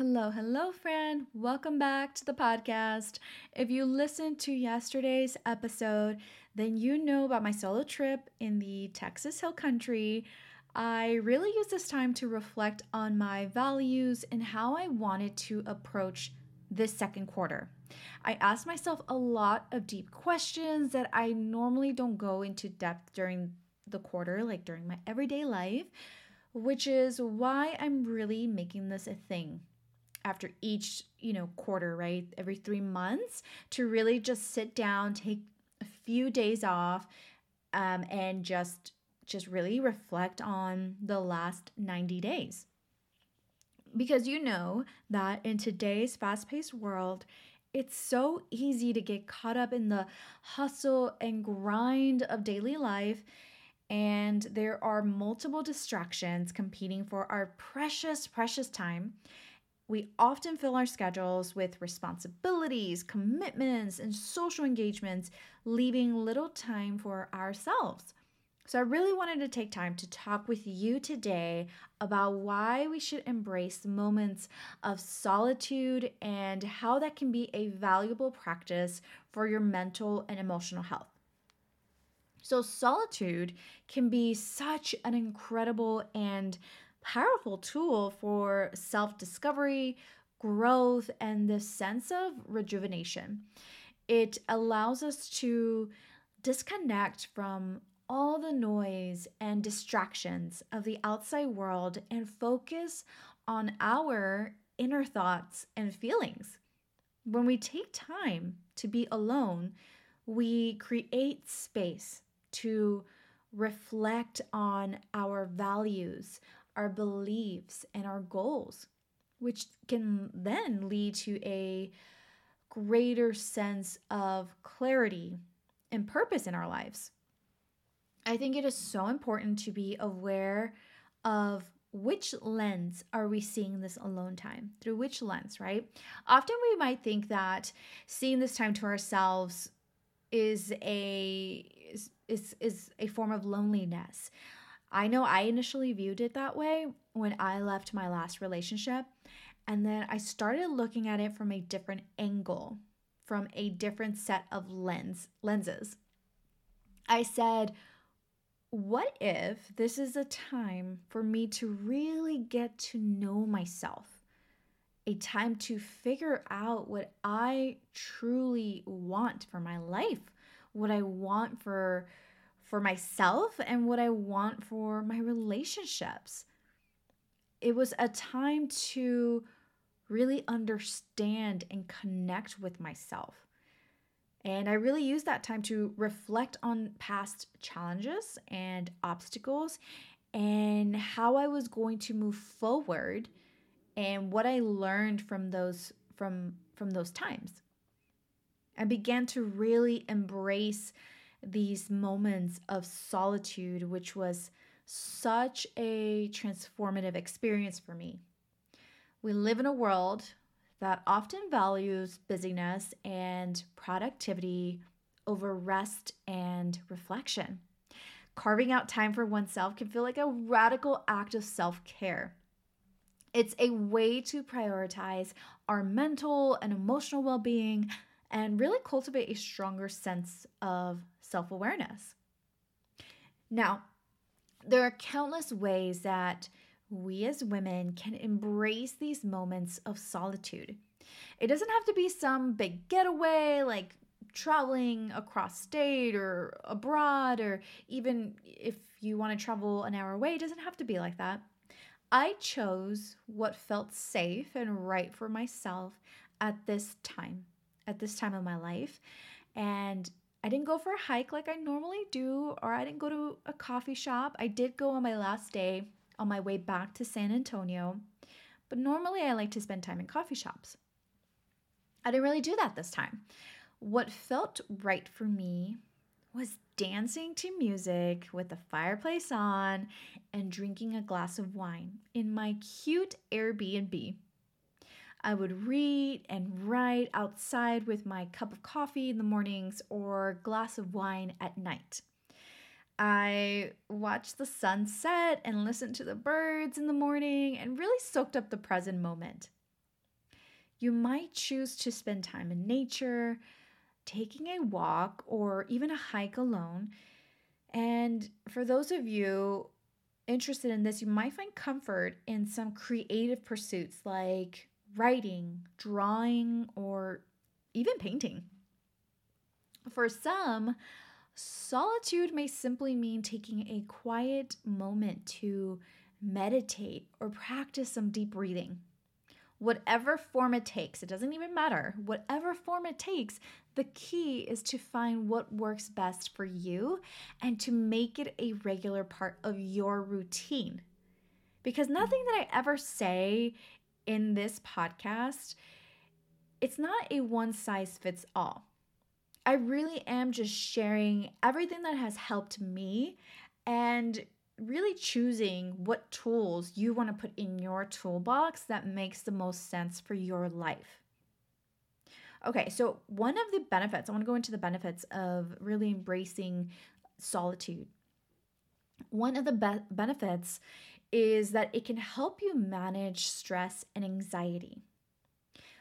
Hello, hello, friend. Welcome back to the podcast. If you listened to yesterday's episode, then you know about my solo trip in the Texas Hill Country. I really used this time to reflect on my values and how I wanted to approach this second quarter. I asked myself a lot of deep questions that I normally don't go into depth during the quarter, like during my everyday life, which is why I'm really making this a thing after each, you know, quarter, right? Every 3 months to really just sit down, take a few days off um, and just just really reflect on the last 90 days. Because you know that in today's fast paced world, it's so easy to get caught up in the hustle and grind of daily life. And there are multiple distractions competing for our precious, precious time. We often fill our schedules with responsibilities, commitments, and social engagements, leaving little time for ourselves. So, I really wanted to take time to talk with you today about why we should embrace moments of solitude and how that can be a valuable practice for your mental and emotional health. So, solitude can be such an incredible and powerful tool for self discovery, growth, and the sense of rejuvenation. It allows us to disconnect from all the noise and distractions of the outside world and focus on our inner thoughts and feelings. When we take time to be alone, we create space to reflect on our values, our beliefs, and our goals, which can then lead to a greater sense of clarity and purpose in our lives. I think it is so important to be aware of which lens are we seeing this alone time? Through which lens right? Often we might think that seeing this time to ourselves is a is is, is a form of loneliness i know i initially viewed it that way when i left my last relationship and then i started looking at it from a different angle from a different set of lens lenses i said what if this is a time for me to really get to know myself? A time to figure out what I truly want for my life, what I want for for myself and what I want for my relationships. It was a time to really understand and connect with myself. And I really used that time to reflect on past challenges and obstacles and how I was going to move forward and what I learned from those from from those times. I began to really embrace these moments of solitude which was such a transformative experience for me. We live in a world that often values busyness and productivity over rest and reflection. Carving out time for oneself can feel like a radical act of self care. It's a way to prioritize our mental and emotional well being and really cultivate a stronger sense of self awareness. Now, there are countless ways that we as women can embrace these moments of solitude. It doesn't have to be some big getaway like traveling across state or abroad, or even if you want to travel an hour away, it doesn't have to be like that. I chose what felt safe and right for myself at this time, at this time of my life. And I didn't go for a hike like I normally do, or I didn't go to a coffee shop. I did go on my last day on my way back to San Antonio, but normally I like to spend time in coffee shops. I didn't really do that this time. What felt right for me was dancing to music with the fireplace on and drinking a glass of wine in my cute Airbnb. I would read and write outside with my cup of coffee in the mornings or glass of wine at night. I watched the sunset and listened to the birds in the morning and really soaked up the present moment. You might choose to spend time in nature, taking a walk, or even a hike alone. And for those of you interested in this, you might find comfort in some creative pursuits like writing, drawing, or even painting. For some, solitude may simply mean taking a quiet moment to meditate or practice some deep breathing. Whatever form it takes, it doesn't even matter. Whatever form it takes, the key is to find what works best for you and to make it a regular part of your routine. Because nothing that I ever say in this podcast, it's not a one size fits all. I really am just sharing everything that has helped me and really choosing what tools you want to put in your toolbox that makes the most sense for your life. Okay, so one of the benefits, I want to go into the benefits of really embracing solitude. One of the be- benefits is that it can help you manage stress and anxiety.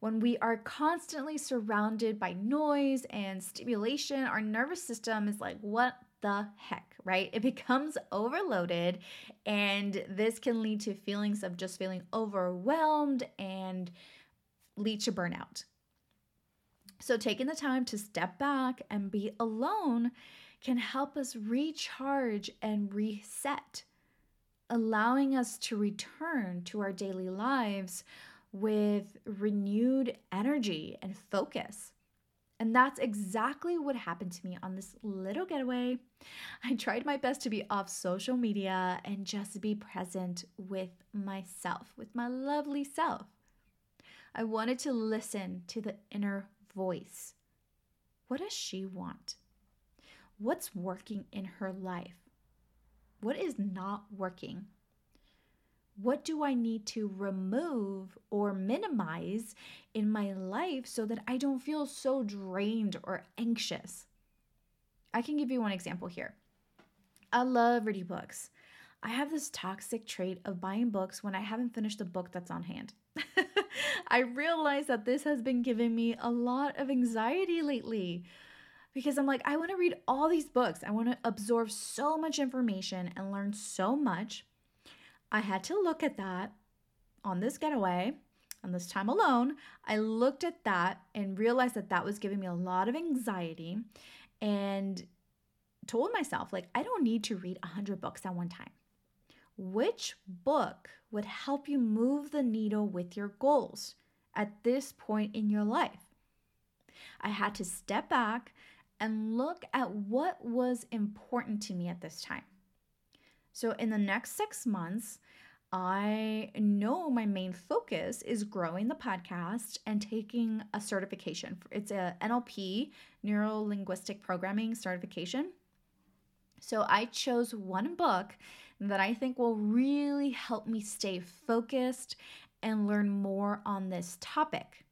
When we are constantly surrounded by noise and stimulation, our nervous system is like, what the heck, right? It becomes overloaded, and this can lead to feelings of just feeling overwhelmed and lead to burnout. So, taking the time to step back and be alone can help us recharge and reset, allowing us to return to our daily lives with renewed energy and focus. And that's exactly what happened to me on this little getaway. I tried my best to be off social media and just be present with myself, with my lovely self. I wanted to listen to the inner voice. What does she want? What's working in her life? What is not working? What do I need to remove or minimize in my life so that I don't feel so drained or anxious? I can give you one example here. I love reading books. I have this toxic trait of buying books when I haven't finished the book that's on hand. I realize that this has been giving me a lot of anxiety lately because I'm like, I want to read all these books. I want to absorb so much information and learn so much. I had to look at that on this getaway, on this time alone. I looked at that and realized that that was giving me a lot of anxiety and told myself, like, I don't need to read 100 books at one time. Which book would help you move the needle with your goals at this point in your life? I had to step back and look at what was important to me at this time. So, in the next six months, I know my main focus is growing the podcast and taking a certification. It's a NLP, Neuro Linguistic Programming certification. So, I chose one book that I think will really help me stay focused and learn more on this topic.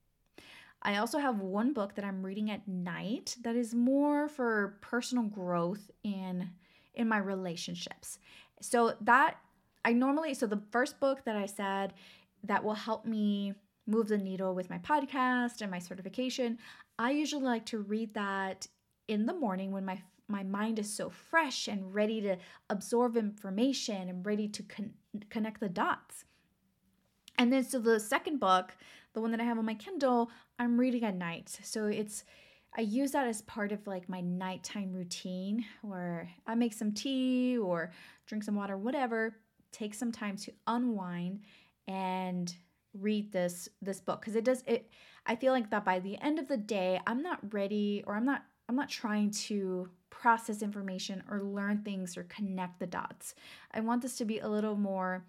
I also have one book that I'm reading at night that is more for personal growth in in my relationships. So that I normally so the first book that I said that will help me move the needle with my podcast and my certification, I usually like to read that in the morning when my my mind is so fresh and ready to absorb information and ready to con- connect the dots. And then, so the second book, the one that I have on my Kindle, I'm reading at night. So it's, I use that as part of like my nighttime routine where I make some tea or drink some water, whatever, take some time to unwind and read this this book because it does it I feel like that by the end of the day I'm not ready or I'm not I'm not trying to process information or learn things or connect the dots. I want this to be a little more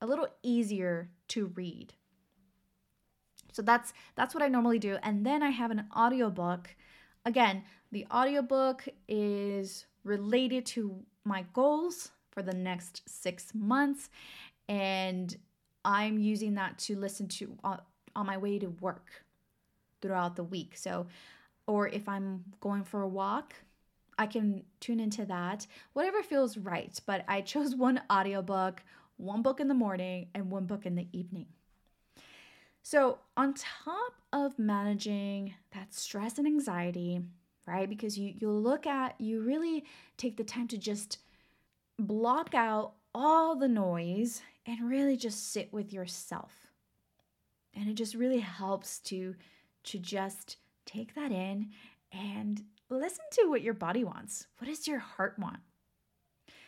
a little easier to read. So that's that's what I normally do and then I have an audiobook. Again, the audiobook is related to my goals for the next 6 months and I'm using that to listen to on, on my way to work throughout the week. So or if I'm going for a walk, I can tune into that, whatever feels right. But I chose one audiobook, one book in the morning, and one book in the evening. So, on top of managing that stress and anxiety, right? Because you you look at you really take the time to just block out all the noise and really just sit with yourself. And it just really helps to to just take that in and listen to what your body wants. What does your heart want?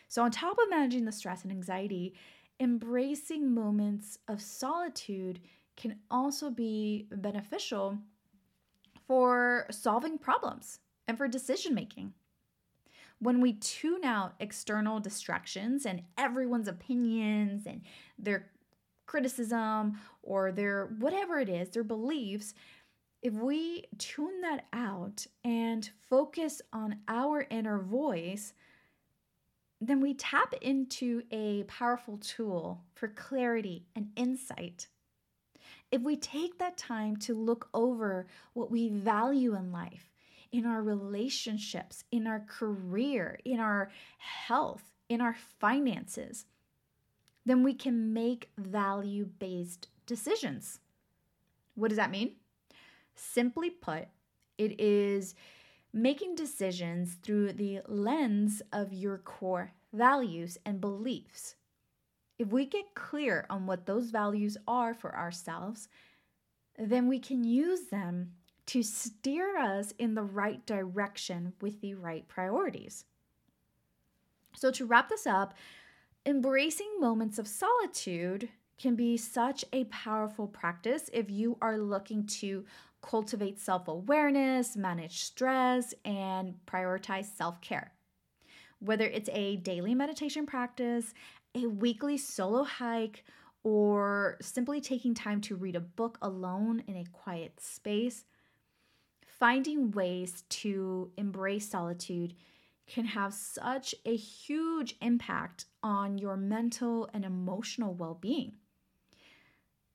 So on top of managing the stress and anxiety, embracing moments of solitude can also be beneficial for solving problems and for decision making. When we tune out external distractions and everyone's opinions and their criticism or their whatever it is, their beliefs, if we tune that out and focus on our inner voice, then we tap into a powerful tool for clarity and insight. If we take that time to look over what we value in life, in our relationships, in our career, in our health, in our finances, then we can make value based decisions. What does that mean? Simply put, it is making decisions through the lens of your core values and beliefs. If we get clear on what those values are for ourselves, then we can use them to steer us in the right direction with the right priorities. So, to wrap this up, embracing moments of solitude can be such a powerful practice if you are looking to cultivate self awareness, manage stress, and prioritize self care. Whether it's a daily meditation practice, a weekly solo hike, or simply taking time to read a book alone in a quiet space, finding ways to embrace solitude can have such a huge impact on your mental and emotional well being.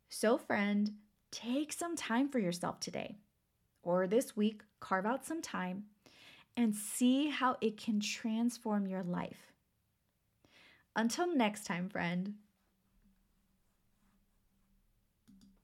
So, friend, take some time for yourself today or this week, carve out some time and see how it can transform your life. Until next time, friend,